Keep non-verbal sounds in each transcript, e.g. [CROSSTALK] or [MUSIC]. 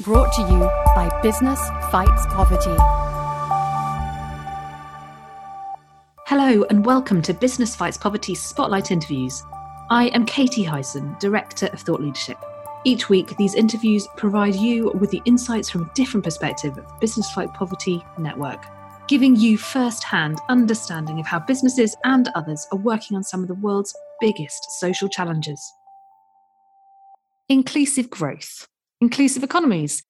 brought to you by Business Fights Poverty. Hello, and welcome to Business Fights Poverty Spotlight Interviews. I am Katie Hyson, Director of Thought Leadership. Each week, these interviews provide you with the insights from a different perspective of the Business Fight Poverty Network, giving you first hand understanding of how businesses and others are working on some of the world's biggest social challenges. Inclusive growth, inclusive economies,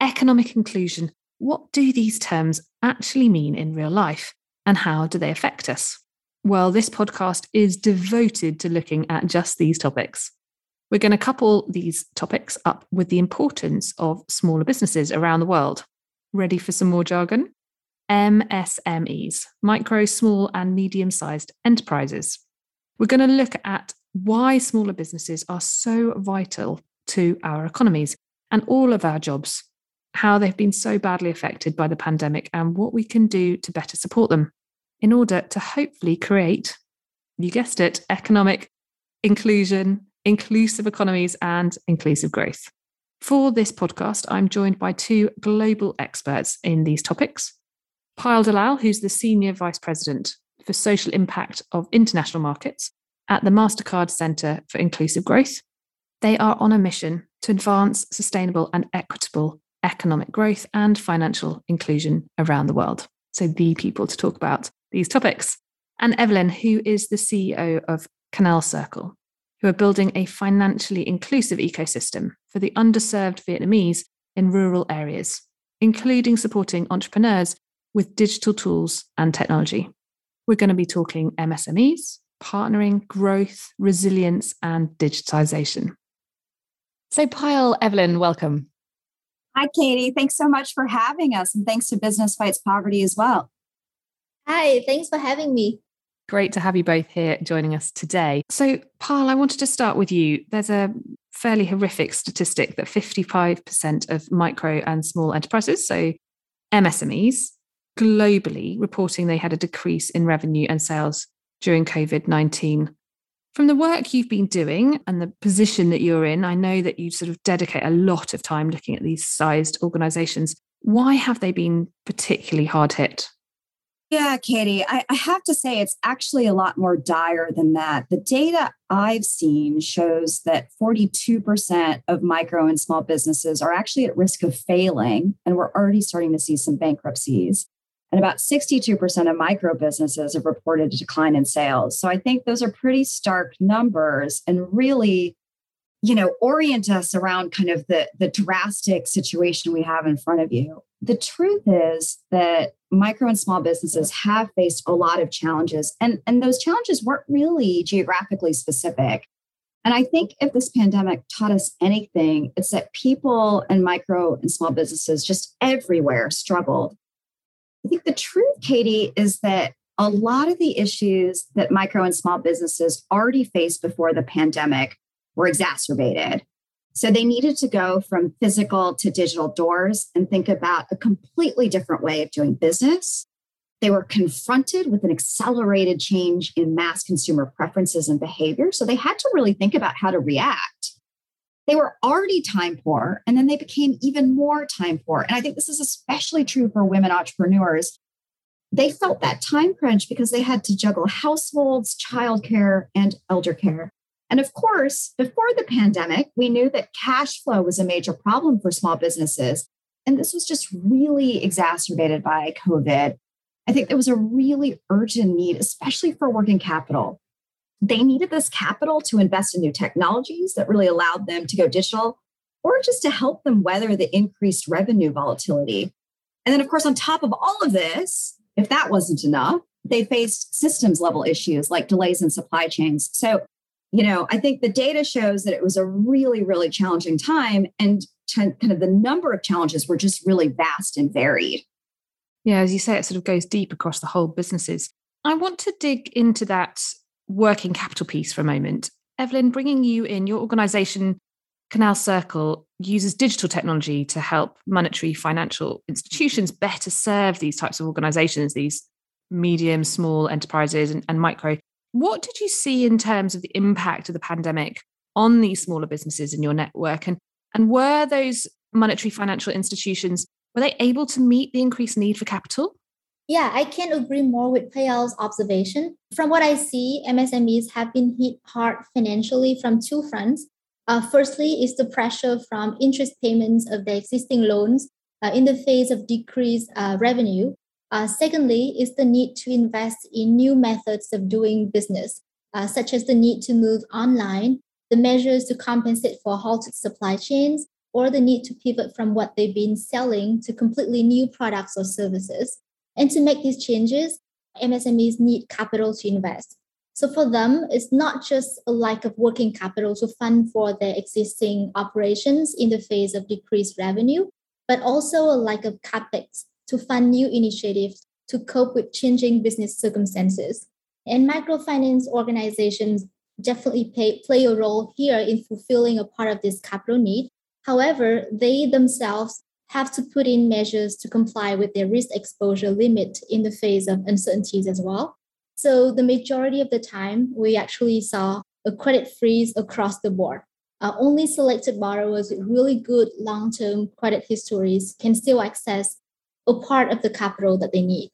economic inclusion. What do these terms actually mean in real life and how do they affect us? Well, this podcast is devoted to looking at just these topics. We're going to couple these topics up with the importance of smaller businesses around the world. Ready for some more jargon? MSMEs, micro, small, and medium sized enterprises. We're going to look at why smaller businesses are so vital to our economies and all of our jobs, how they've been so badly affected by the pandemic, and what we can do to better support them in order to hopefully create, you guessed it, economic inclusion, inclusive economies, and inclusive growth. For this podcast, I'm joined by two global experts in these topics. Payal Dalal, who's the Senior Vice President for Social Impact of International Markets at the MasterCard Centre for Inclusive Growth. They are on a mission to advance sustainable and equitable economic growth and financial inclusion around the world. So, the people to talk about these topics. And Evelyn, who is the CEO of Canal Circle, who are building a financially inclusive ecosystem for the underserved Vietnamese in rural areas, including supporting entrepreneurs with digital tools and technology. We're going to be talking MSMEs, partnering, growth, resilience, and digitization. So, Payal, Evelyn, welcome. Hi, Katie. Thanks so much for having us. And thanks to Business Fights Poverty as well. Hi, thanks for having me. Great to have you both here joining us today. So, Payal, I wanted to start with you. There's a fairly horrific statistic that 55% of micro and small enterprises, so MSMEs, globally reporting they had a decrease in revenue and sales during COVID 19 from the work you've been doing and the position that you're in, I know that you sort of dedicate a lot of time looking at these sized organizations. Why have they been particularly hard hit? Yeah, Katie, I, I, have to say it's actually a lot more dire than that. The data I've seen shows that 42% of micro and small businesses are actually at risk of failing, and we're already starting to see some bankruptcies. And about 62% of micro businesses have reported a decline in sales. So I think those are pretty stark numbers and really, you know, orient us around kind of the, the drastic situation we have in front of you. The truth is that micro and small businesses have faced a lot of challenges, and, and those challenges weren't really geographically specific. And I think if this pandemic taught us anything, it's that people and micro and small businesses just everywhere struggled I think the truth, Katie, is that a lot of the issues that micro and small businesses already faced before the pandemic were exacerbated. So they needed to go from physical to digital doors and think about a completely different way of doing business. They were confronted with an accelerated change in mass consumer preferences and behavior. So they had to really think about how to react they were already time poor and then they became even more time poor. And I think this is especially true for women entrepreneurs. They felt that time crunch because they had to juggle households, childcare, and elder care. And of course, before the pandemic, we knew that cash flow was a major problem for small businesses. And this was just really exacerbated by COVID. I think there was a really urgent need, especially for working capital they needed this capital to invest in new technologies that really allowed them to go digital or just to help them weather the increased revenue volatility. And then, of course, on top of all of this, if that wasn't enough, they faced systems level issues like delays in supply chains. So, you know, I think the data shows that it was a really, really challenging time. And kind of the number of challenges were just really vast and varied. Yeah, as you say, it sort of goes deep across the whole businesses. I want to dig into that working capital piece for a moment. Evelyn, bringing you in, your organization, Canal Circle, uses digital technology to help monetary financial institutions better serve these types of organizations, these medium, small enterprises and, and micro. What did you see in terms of the impact of the pandemic on these smaller businesses in your network? And, and were those monetary financial institutions, were they able to meet the increased need for capital? Yeah, I can't agree more with Payal's observation. From what I see, MSMEs have been hit hard financially from two fronts. Uh, firstly, is the pressure from interest payments of their existing loans uh, in the face of decreased uh, revenue. Uh, secondly, is the need to invest in new methods of doing business, uh, such as the need to move online, the measures to compensate for halted supply chains, or the need to pivot from what they've been selling to completely new products or services. And to make these changes, MSMEs need capital to invest. So for them, it's not just a lack of working capital to fund for their existing operations in the face of decreased revenue, but also a lack of capex to fund new initiatives to cope with changing business circumstances. And microfinance organizations definitely pay, play a role here in fulfilling a part of this capital need. However, they themselves have to put in measures to comply with their risk exposure limit in the face of uncertainties as well. So the majority of the time, we actually saw a credit freeze across the board. Uh, only selected borrowers with really good long-term credit histories can still access a part of the capital that they need.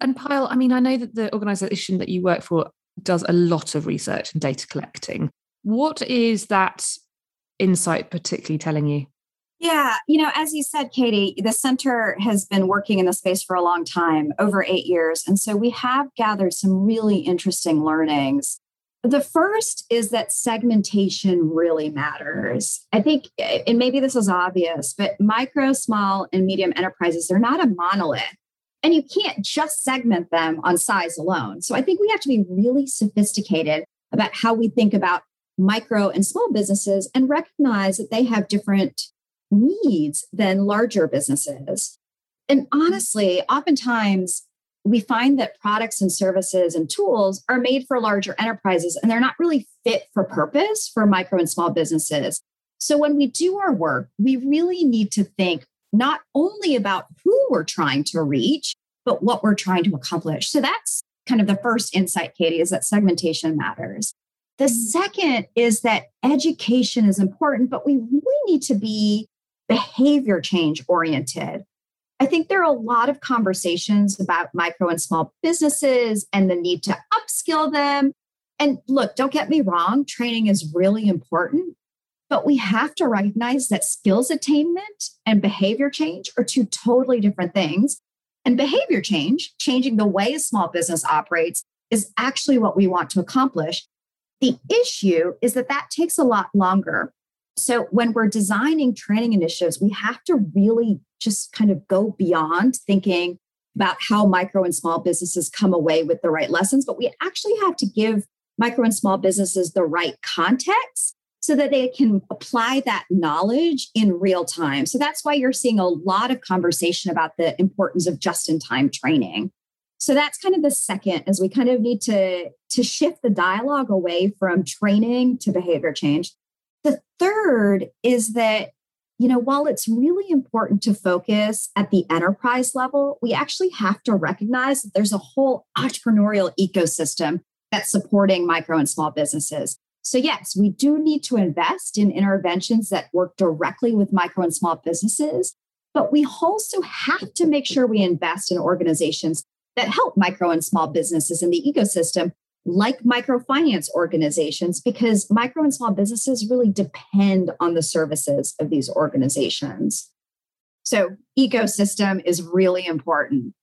And Payal, I mean, I know that the organization that you work for does a lot of research and data collecting. What is that insight particularly telling you? Yeah, you know, as you said, Katie, the center has been working in the space for a long time, over eight years. And so we have gathered some really interesting learnings. The first is that segmentation really matters. I think, eh, and maybe this is obvious, but micro, small, and medium enterprises, they're not a monolith. And you can't just segment them on size alone. So I think we have to be really sophisticated about how we think about micro and small businesses and recognize that they have different needs than larger businesses. And honestly, oftentimes we find that products and services and tools are made for larger enterprises and they're not really fit for purpose for micro and small businesses. So when we do our work, we really need to think not only about who we're trying to reach, but what we're trying to accomplish. So that's kind of the first insight, Katie, is that segmentation matters. The mm-hmm. second is that education is important, but we really need to be behavior change oriented. I think there are a lot of conversations about micro and small businesses and the need to upskill them. And look, don't get me wrong, training is really important, but we have to recognize that skills attainment and behavior change are two totally different things. And behavior change, changing the way a small business operates, is actually what we want to accomplish. The issue is that that takes a lot longer. So when we're designing training initiatives, we have to really just kind of go beyond thinking about how micro and small businesses come away with the right lessons, but we actually have to give micro and small businesses the right context so that they can apply that knowledge in real time. So that's why you're seeing a lot of conversation about the importance of just in time training. So that's kind of the second as we kind of need to to shift the dialogue away from training to behavior change. The third is that, you know, while it's really important to focus at the enterprise level, we actually have to recognize that there's a whole entrepreneurial ecosystem that's supporting micro and small businesses. So, yes, we do need to invest in interventions that work directly with micro and small businesses, but we also have to make sure we invest in organizations that help micro and small businesses in the ecosystem like microfinance organizations because micro and small businesses really depend on the services of these organizations. So, ecosystem is really important.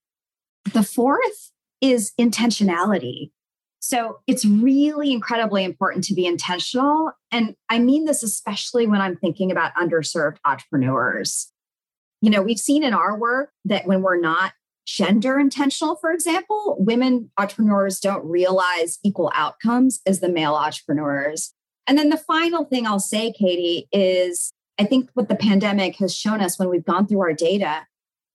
The fourth is intentionality. So, it's really incredibly important to be intentional. And I mean this especially when I'm thinking about underserved entrepreneurs. You know, we've seen in our work that when we're not gender intentional, for example, women entrepreneurs don't realize equal outcomes as the male entrepreneurs. And then the final thing I'll say, Katie, is I think what the pandemic has shown us when we've gone through our data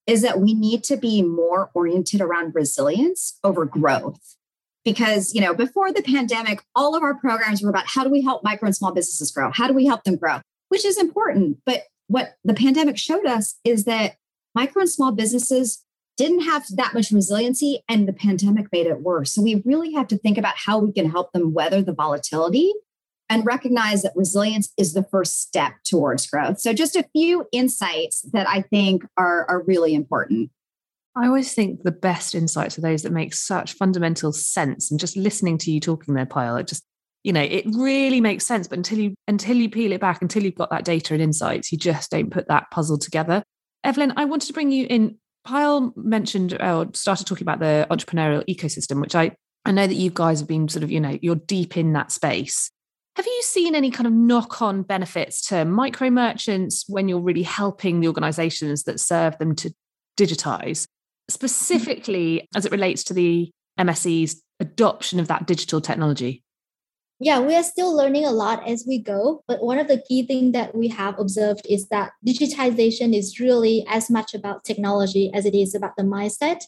is that we need to be more oriented around resilience over growth. Because, you know, before the pandemic, all of our programs were about how do we help micro and small businesses grow? How do we help them grow? Which is important. But what the pandemic showed us is that micro and small businesses didn't have that much resiliency and the pandemic made it worse. So we really have to think about how we can help them weather the volatility and recognize that resilience is the first step towards growth. So, just a few insights that I think are, are really important. I always think the best insights are those that make such fundamental sense. And just listening to you talking there, Payal, it just, you know, it really makes sense. But until you until you peel it back, until you've got that data and insights, you just don't put that puzzle together. Evelyn, I wanted to bring you in. Payal mentioned or started talking about the entrepreneurial ecosystem, which I I know that you guys have been sort of, you know, you're deep in that space. Have you seen any kind of knock on benefits to micro merchants when you're really helping the organizations that serve them to digitize, specifically as it relates to the MSE's adoption of that digital technology? Yeah, we are still learning a lot as we go. But one of the key things that we have observed is that digitization is really as much about technology as it is about the mindset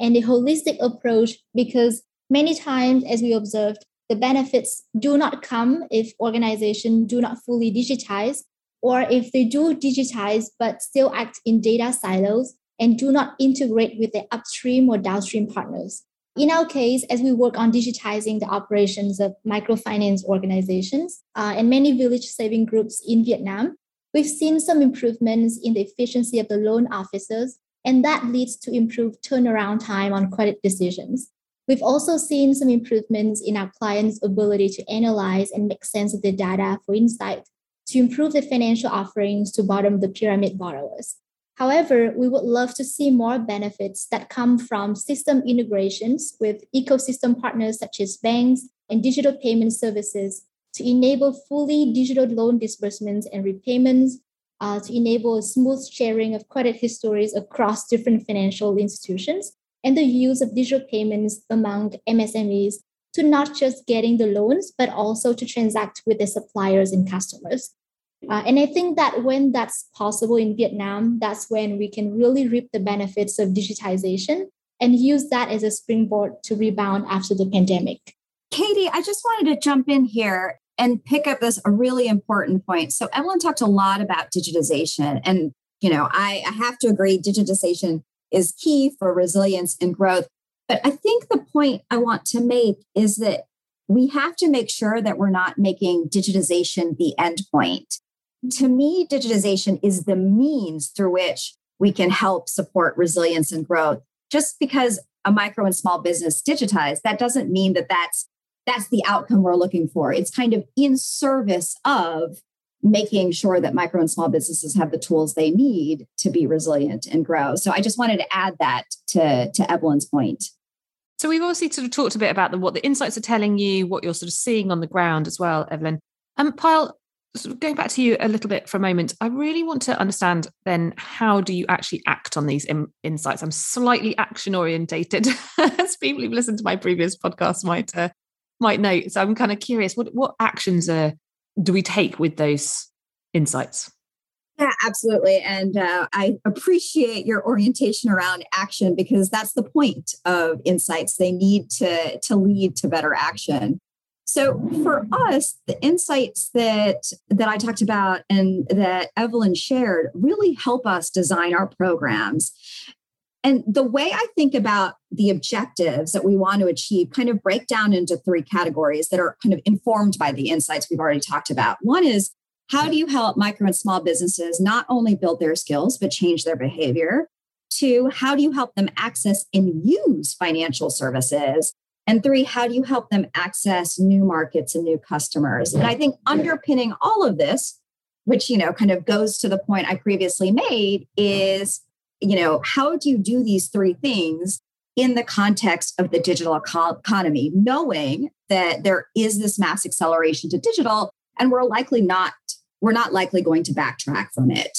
and the holistic approach because many times, as we observed, the benefits do not come if organizations do not fully digitize, or if they do digitize but still act in data silos and do not integrate with their upstream or downstream partners. In our case, as we work on digitizing the operations of microfinance organizations uh, and many village saving groups in Vietnam, we've seen some improvements in the efficiency of the loan officers, and that leads to improved turnaround time on credit decisions. We've also seen some improvements in our clients' ability to analyze and make sense of the data for insight to improve the financial offerings to bottom the pyramid borrowers. However, we would love to see more benefits that come from system integrations with ecosystem partners such as banks and digital payment services to enable fully digital loan disbursements and repayments, uh, to enable a smooth sharing of credit histories across different financial institutions, and the use of digital payments among MSMEs to not just getting the loans, but also to transact with the suppliers and customers. Uh, and I think that when that's possible in Vietnam, that's when we can really reap the benefits of digitization and use that as a springboard to rebound after the pandemic. Katie, I just wanted to jump in here and pick up this really important point. So Evelyn talked a lot about digitization and you know, I, I have to agree digitization is key for resilience and growth. But I think the point I want to make is that we have to make sure that we're not making digitization the endpoint. To me, digitization is the means through which we can help support resilience and growth. Just because a micro and small business digitized, that doesn't mean that that's that's the outcome we're looking for. It's kind of in service of making sure that micro and small businesses have the tools they need to be resilient and grow. So I just wanted to add that to, to Evelyn's point. So we've obviously sort of talked a bit about the, what the insights are telling you, what you're sort of seeing on the ground as well, Evelyn. Um, Payal, sort of going back to you a little bit for a moment, I really want to understand then how do you actually act on these in, insights? I'm slightly action orientated, [LAUGHS] as people who've listened to my previous podcast might uh, might know. So I'm kind of curious, what what actions are do we take with those insights? Yeah, absolutely. And uh, I appreciate your orientation around action because that's the point of insights. They need to, to lead to better action. So for us, the insights that that I talked about and that Evelyn shared really help us design our programs. And the way I think about the objectives that we want to achieve kind of break down into three categories that are kind of informed by the insights we've already talked about. One is how do you help micro and small businesses not only build their skills, but change their behavior? Two, how do you help them access and use financial services? And three, how do you help them access new markets and new customers? And I think underpinning all of this, which you know kind of goes to the point I previously made, is you know, how do you do these three things in the context of the digital economy, knowing that there is this mass acceleration to digital and we're likely not we're not likely going to backtrack from it.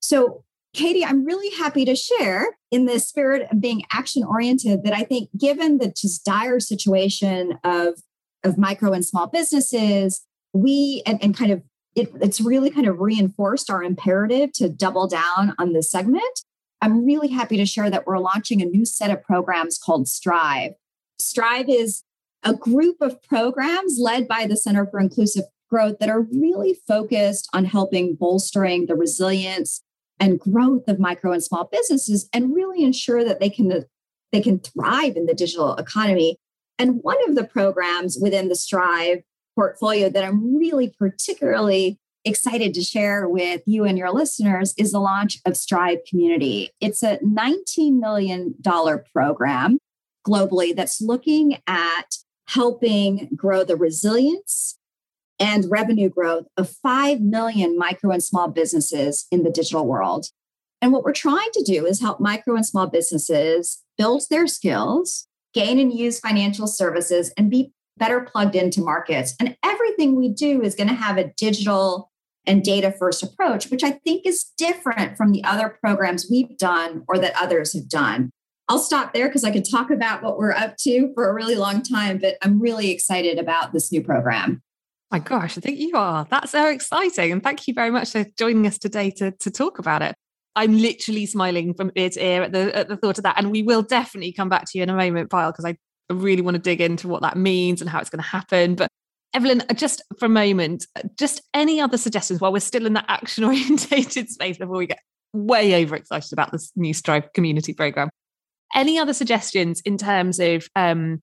So, Katie, I'm really happy to share in the spirit of being action oriented that I think given the just dire situation of of micro and small businesses, we and, and kind of it, it's really kind of reinforced our imperative to double down on this segment I'm really happy to share that we're launching a new set of programs called Strive. Strive is a group of programs led by the Center for Inclusive Growth that are really focused on helping bolstering the resilience and growth of micro and small businesses and really ensure that they can they can thrive in the digital economy. And one of the programs within the Strive portfolio that I'm really particularly excited to share with you and your listeners is the launch of Strive Community. It's a $19 million program globally that's looking at helping grow the resilience and revenue growth of 5 million micro and small businesses in the digital world. And what we're trying to do is help micro and small businesses build their skills, gain and use financial services, and be better plugged into markets. And everything we do is going to have a digital and data first approach, which I think is different from the other programs we've done or that others have done. I'll stop there because I could talk about what we're up to for a really long time, but I'm really excited about this new program. My gosh, I think you are. That's so exciting. And thank you very much for joining us today to, to talk about it. I'm literally smiling from ear to ear at the, at the thought of that. And we will definitely come back to you in a moment, Payal, because I really want to dig into what that means and how it's going to happen. But Evelyn, uh, just for a moment, uh, just any other suggestions while we're still in that action [LAUGHS] orientated space before we get way overexcited about this new Strive community program? Any other suggestions in terms of um,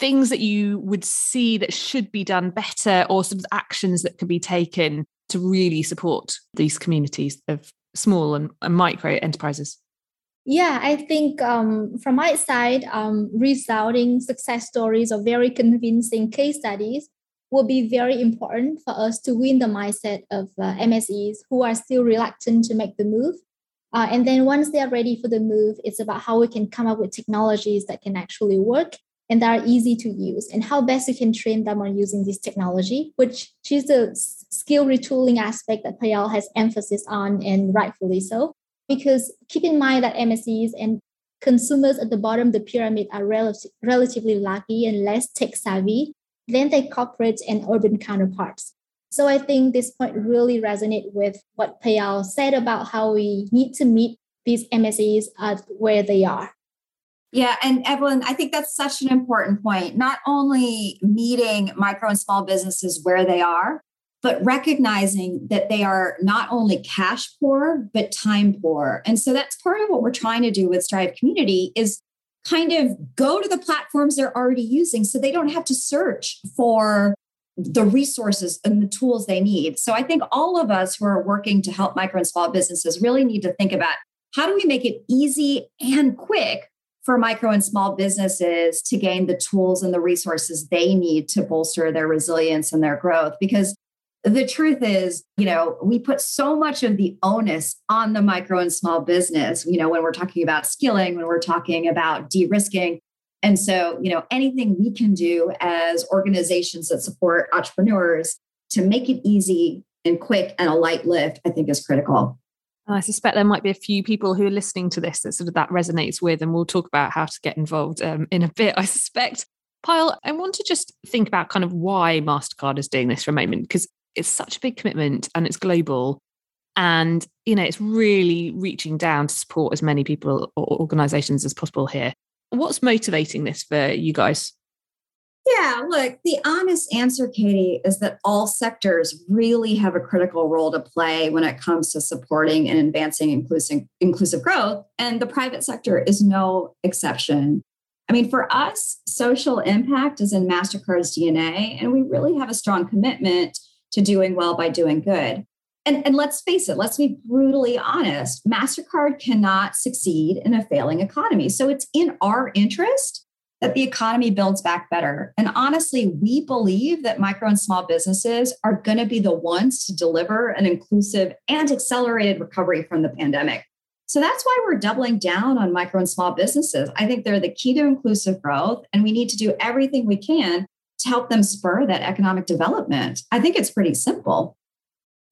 things that you would see that should be done better or some actions that could be taken to really support these communities of small and, and micro enterprises? Yeah, I think um, from my side, um, resounding success stories or very convincing case studies will be very important for us to win the mindset of uh, MSEs who are still reluctant to make the move. Uh, and then once they are ready for the move, it's about how we can come up with technologies that can actually work and that are easy to use and how best you can train them on using this technology, which is the skill retooling aspect that Payal has emphasis on and rightfully so. Because keep in mind that MSEs and consumers at the bottom of the pyramid are rel- relatively lucky and less tech savvy than their corporate and urban counterparts. So I think this point really resonate with what Payal said about how we need to meet these MSEs at where they are. Yeah, and Evelyn, I think that's such an important point. Not only meeting micro and small businesses where they are, but recognizing that they are not only cash poor, but time poor. And so that's part of what we're trying to do with Strive Community is kind of go to the platforms they're already using so they don't have to search for the resources and the tools they need. So I think all of us who are working to help micro and small businesses really need to think about how do we make it easy and quick for micro and small businesses to gain the tools and the resources they need to bolster their resilience and their growth. Because the truth is you know we put so much of the onus on the micro and small business you know when we're talking about skilling when we're talking about de-risking. And so you know anything we can do as organizations that support entrepreneurs to make it easy and quick and a light lift i think is critical I suspect there might be a few people who are listening to this that sort of that resonates with, and we'll talk about how to get involved um, in a bit, [LAUGHS] I suspect. Payal, I want to just think about kind of why MasterCard is doing this for a moment, because it's such a big commitment and it's global. And, you know, it's really reaching down to support as many people or organizations as possible here. What's motivating this for you guys? Yeah, look, the honest answer, Katie, is that all sectors really have a critical role to play when it comes to supporting and advancing inclusive, inclusive growth. And the private sector is no exception. I mean, for us, social impact is in MasterCard's DNA, and we really have a strong commitment to doing well by doing good. And, and let's face it, let's be brutally honest MasterCard cannot succeed in a failing economy. So it's in our interest that the economy builds back better. And honestly, we believe that micro and small businesses are going to be the ones to deliver an inclusive and accelerated recovery from the pandemic. So that's why we're doubling down on micro and small businesses. I think they're the key to inclusive growth, and we need to do everything we can to help them spur that economic development. I think it's pretty simple.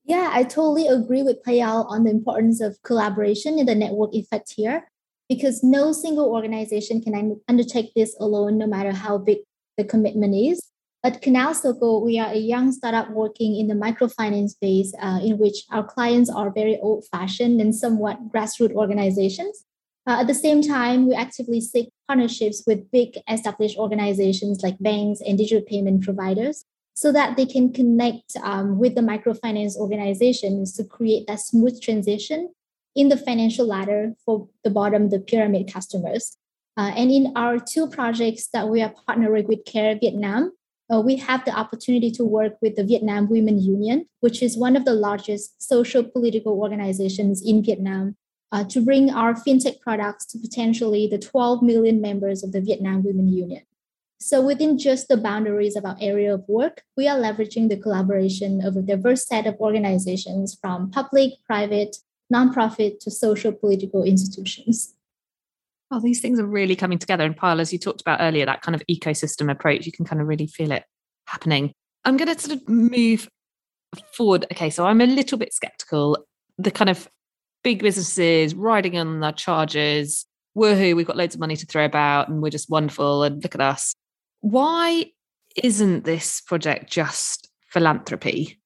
Yeah, I totally agree with Payal on the importance of collaboration and the network effect here because no single organization can undertake this alone, no matter how big the commitment is. At Canal Circle, we are a young startup working in the microfinance space, uh, in which our clients are very old fashioned and somewhat grassroots organizations. Uh, at the same time, we actively seek partnerships with big established organizations like banks and digital payment providers so that they can connect um, with the microfinance organizations to create that smooth transition in the financial ladder for the bottom the pyramid customers. Uh, and in our two projects that we are partnering with Care Vietnam, uh, we have the opportunity to work with the Vietnam Women Union, which is one of the largest social political organizations in Vietnam, uh, to bring our fintech products to potentially the 12 million members of the Vietnam Women Union. So, within just the boundaries of our area of work, we are leveraging the collaboration of a diverse set of organizations from public, private, nonprofit to social political institutions. Well, these things are really coming together. And Payal, as you talked about earlier, that kind of ecosystem approach, you can kind of really feel it happening. I'm going to sort of move forward. Okay, so I'm a little bit skeptical. The kind of big businesses riding on their charges, woohoo, we've got loads of money to throw about and we're just wonderful and look at us. Why isn't this project just philanthropy?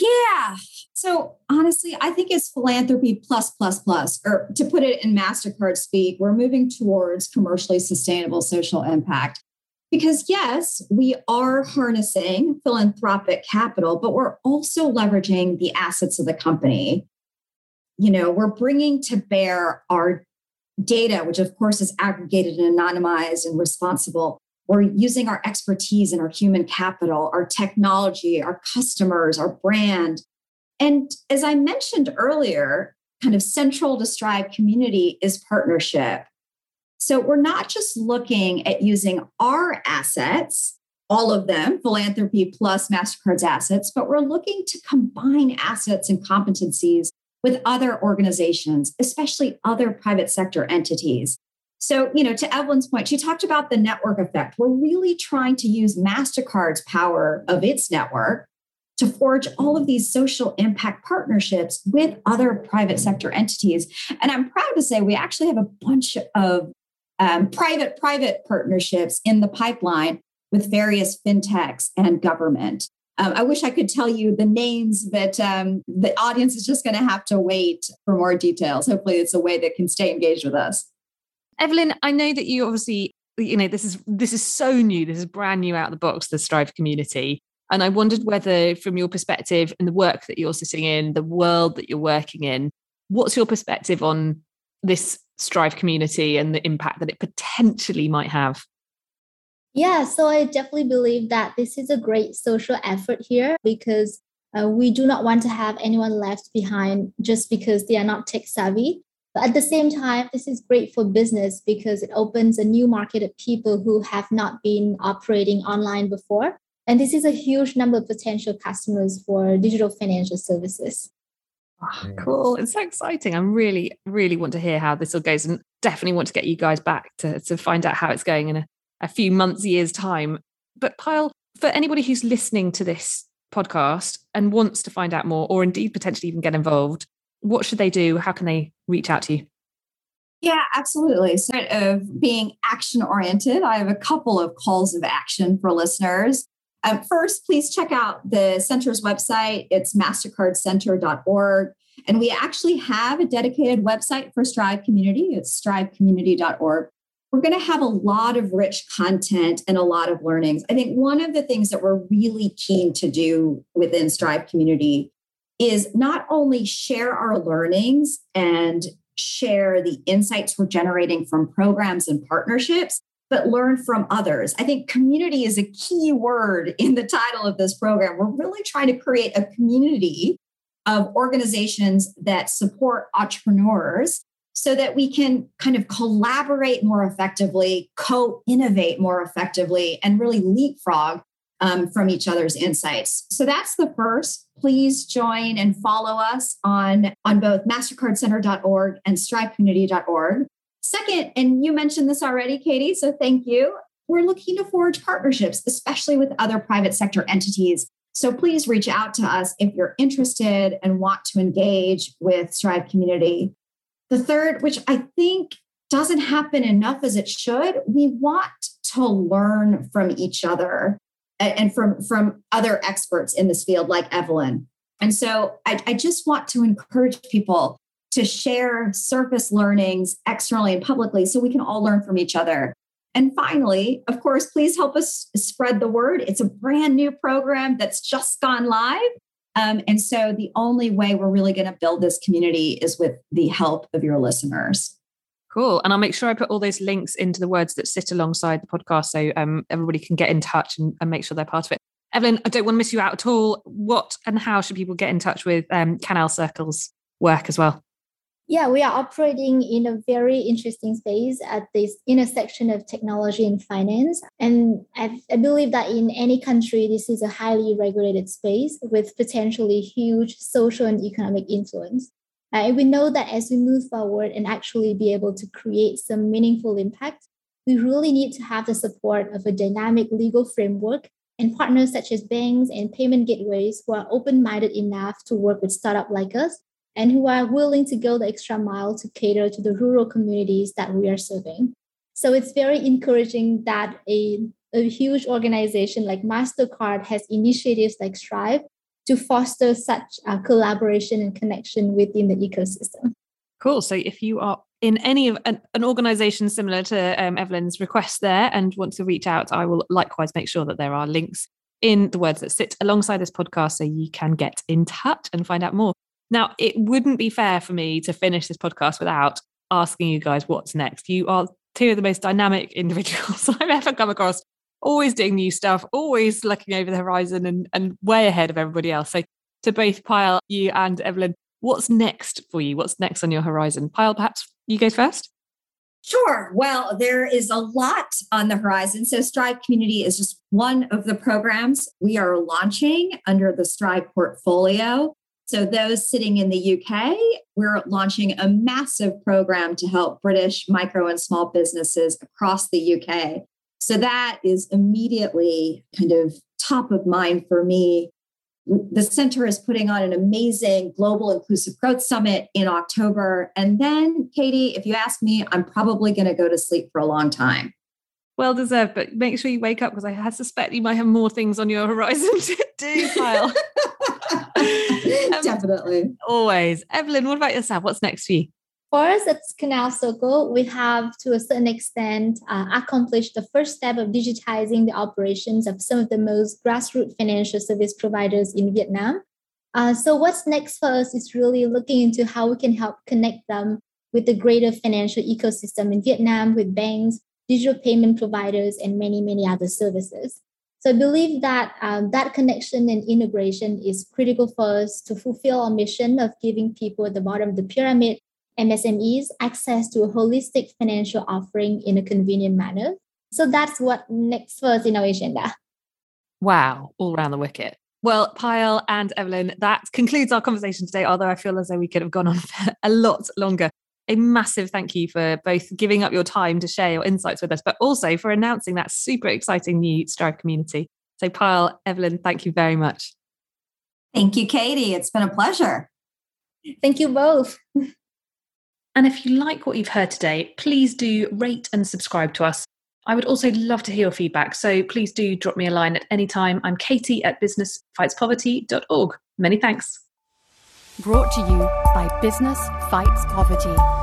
Yeah. So honestly, I think it's philanthropy plus, plus, plus, or to put it in MasterCard speak, we're moving towards commercially sustainable social impact. Because yes, we are harnessing philanthropic capital, but we're also leveraging the assets of the company. You know, we're bringing to bear our data, which of course is aggregated and anonymized and responsible we're using our expertise and our human capital, our technology, our customers, our brand. And as I mentioned earlier, kind of central to Strive community is partnership. So we're not just looking at using our assets, all of them, philanthropy plus MasterCard's assets, but we're looking to combine assets and competencies with other organizations, especially other private sector entities. So, you know, to Evelyn's point, she talked about the network effect. We're really trying to use MasterCard's power of its network to forge all of these social impact partnerships with other private sector entities. And I'm proud to say we actually have a bunch of um, private private partnerships in the pipeline with various fintechs and government. Um, I wish I could tell you the names, but um, the audience is just going to have to wait for more details. Hopefully, it's a way that can stay engaged with us. Evelyn, I know that you obviously, you know, this is this is so new. This is brand new out of the box, the Strive community. And I wondered whether, from your perspective and the work that you're sitting in, the world that you're working in, what's your perspective on this Strive community and the impact that it potentially might have? Yeah, so I definitely believe that this is a great social effort here because uh, we do not want to have anyone left behind just because they are not tech savvy. But at the same time, this is great for business because it opens a new market of people who have not been operating online before. And this is a huge number of potential customers for digital financial services. Oh, cool. It's so exciting. I'm really, really want to hear how this all goes and definitely want to get you guys back to, to find out how it's going in a, a few months, years' time. But Payal, for anybody who's listening to this podcast and wants to find out more, or indeed potentially even get involved, what should they do? How can they reach out to you? Yeah, absolutely. So, of being action oriented, I have a couple of calls of action for listeners. Um, first, please check out the center's website. It's mastercardcenter.org. And we actually have a dedicated website for Strive Community. It's strivecommunity.org. We're going to have a lot of rich content and a lot of learnings. I think one of the things that we're really keen to do within Strive Community is not only share our learnings and share the insights we're generating from programs and partnerships, but learn from others. I think community is a key word in the title of this program. We're really trying to create a community of organizations that support entrepreneurs so that we can kind of collaborate more effectively, co innovate more effectively, and really leapfrog um, from each other's insights. So that's the first. Please join and follow us on, on both mastercardcenter.org and strivecommunity.org. Second, and you mentioned this already, Katie, so thank you. We're looking to forge partnerships, especially with other private sector entities. So please reach out to us if you're interested and want to engage with Strive Community. The third, which I think doesn't happen enough as it should, we want to learn from each other and from from other experts in this field like evelyn. And so I, I, just want to encourage people to share surface learnings externally and publicly so we can all learn from each other. And finally of course please help us spread the word. It's a brand new program that's just gone live. Um, and so the only way we're really going to build this community is with the help of your listeners Cool. And I'll make sure I put all those links into the words that sit alongside the podcast so um, everybody can get in touch and, and, make sure they're part of it. Evelyn, I don't want to miss you out at all. What and how should people get in touch with um, Canal Circle's work as well? Yeah, we are operating in a very interesting space at this intersection of technology and finance. And I, I believe that in any country, this is a highly regulated space with potentially huge social and economic influence. Uh, and we know that as we move forward and actually be able to create some meaningful impact, we really need to have the support of a dynamic legal framework and partners such as banks and payment gateways who are open minded enough to work with startups like us and who are willing to go the extra mile to cater to the rural communities that we are serving. So it's very encouraging that a, a huge organization like MasterCard has initiatives like Strive to foster such a collaboration and connection within the ecosystem. Cool. So if you are in any of an, an organization similar to um, Evelyn's request there and want to reach out, I will likewise make sure that there are links in the words that sit alongside this podcast so you can get in touch and find out more. Now, it wouldn't be fair for me to finish this podcast without asking you guys what's next. You are two of the most dynamic [LAUGHS] individuals [LAUGHS] I've ever come across, always doing new stuff, always looking over the horizon and, and way ahead of everybody else. So, to both Payal, you and Evelyn, what's next for you? What's next on your horizon? Payal, perhaps you go first. Sure. Well, there is a lot on the horizon. So, Strive Community is just one of the programs we are launching under the Strive portfolio. So, those sitting in the UK, we're launching a massive program to help British micro and small businesses across the UK. So, that is immediately kind of top of mind for me. The center is putting on an amazing global inclusive growth summit in October. And then, Katie, if you ask me, I'm probably going to go to sleep for a long time. Well deserved, but make sure you wake up because I suspect you might have more things on your horizon to [LAUGHS] do, Payal. [LAUGHS] um, Definitely. Always. Evelyn, what about yourself? What's next for you? For us at Canal Circle, we have to a certain extent uh, accomplished the first step of digitizing the operations of some of the most grassroots financial service providers in Vietnam. Uh, so, what's next for us is really looking into how we can help connect them with the greater financial ecosystem in Vietnam, with banks, digital payment providers, and many, many other services. So I believe that um, that connection and integration is critical for us to fulfill our mission of giving people at the bottom of the pyramid, MSMEs, access to a holistic financial offering in a convenient manner. So that's what next first in our agenda. Wow, all around the wicket. Well, Payal and Evelyn, that concludes our conversation today, although I feel as though we could have gone on [LAUGHS] for a lot longer a massive thank you for both giving up your time to share your insights with us, but also for announcing that super exciting new Strive community. So, Payal, Evelyn, thank you very much. Thank you, Katie. It's been a pleasure. Thank you both. [LAUGHS] and if you like what you've heard today, please do rate and subscribe to us. I would also love to hear your feedback, so please do drop me a line at any time. I'm Katie at businessfightspoverty.org. Many thanks. Brought to you by Business Fights Poverty.